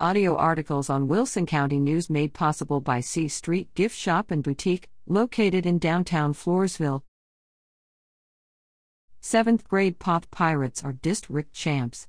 Audio articles on Wilson County News made possible by C Street Gift Shop and Boutique, located in downtown Floresville. 7th grade Poth Pirates are district champs.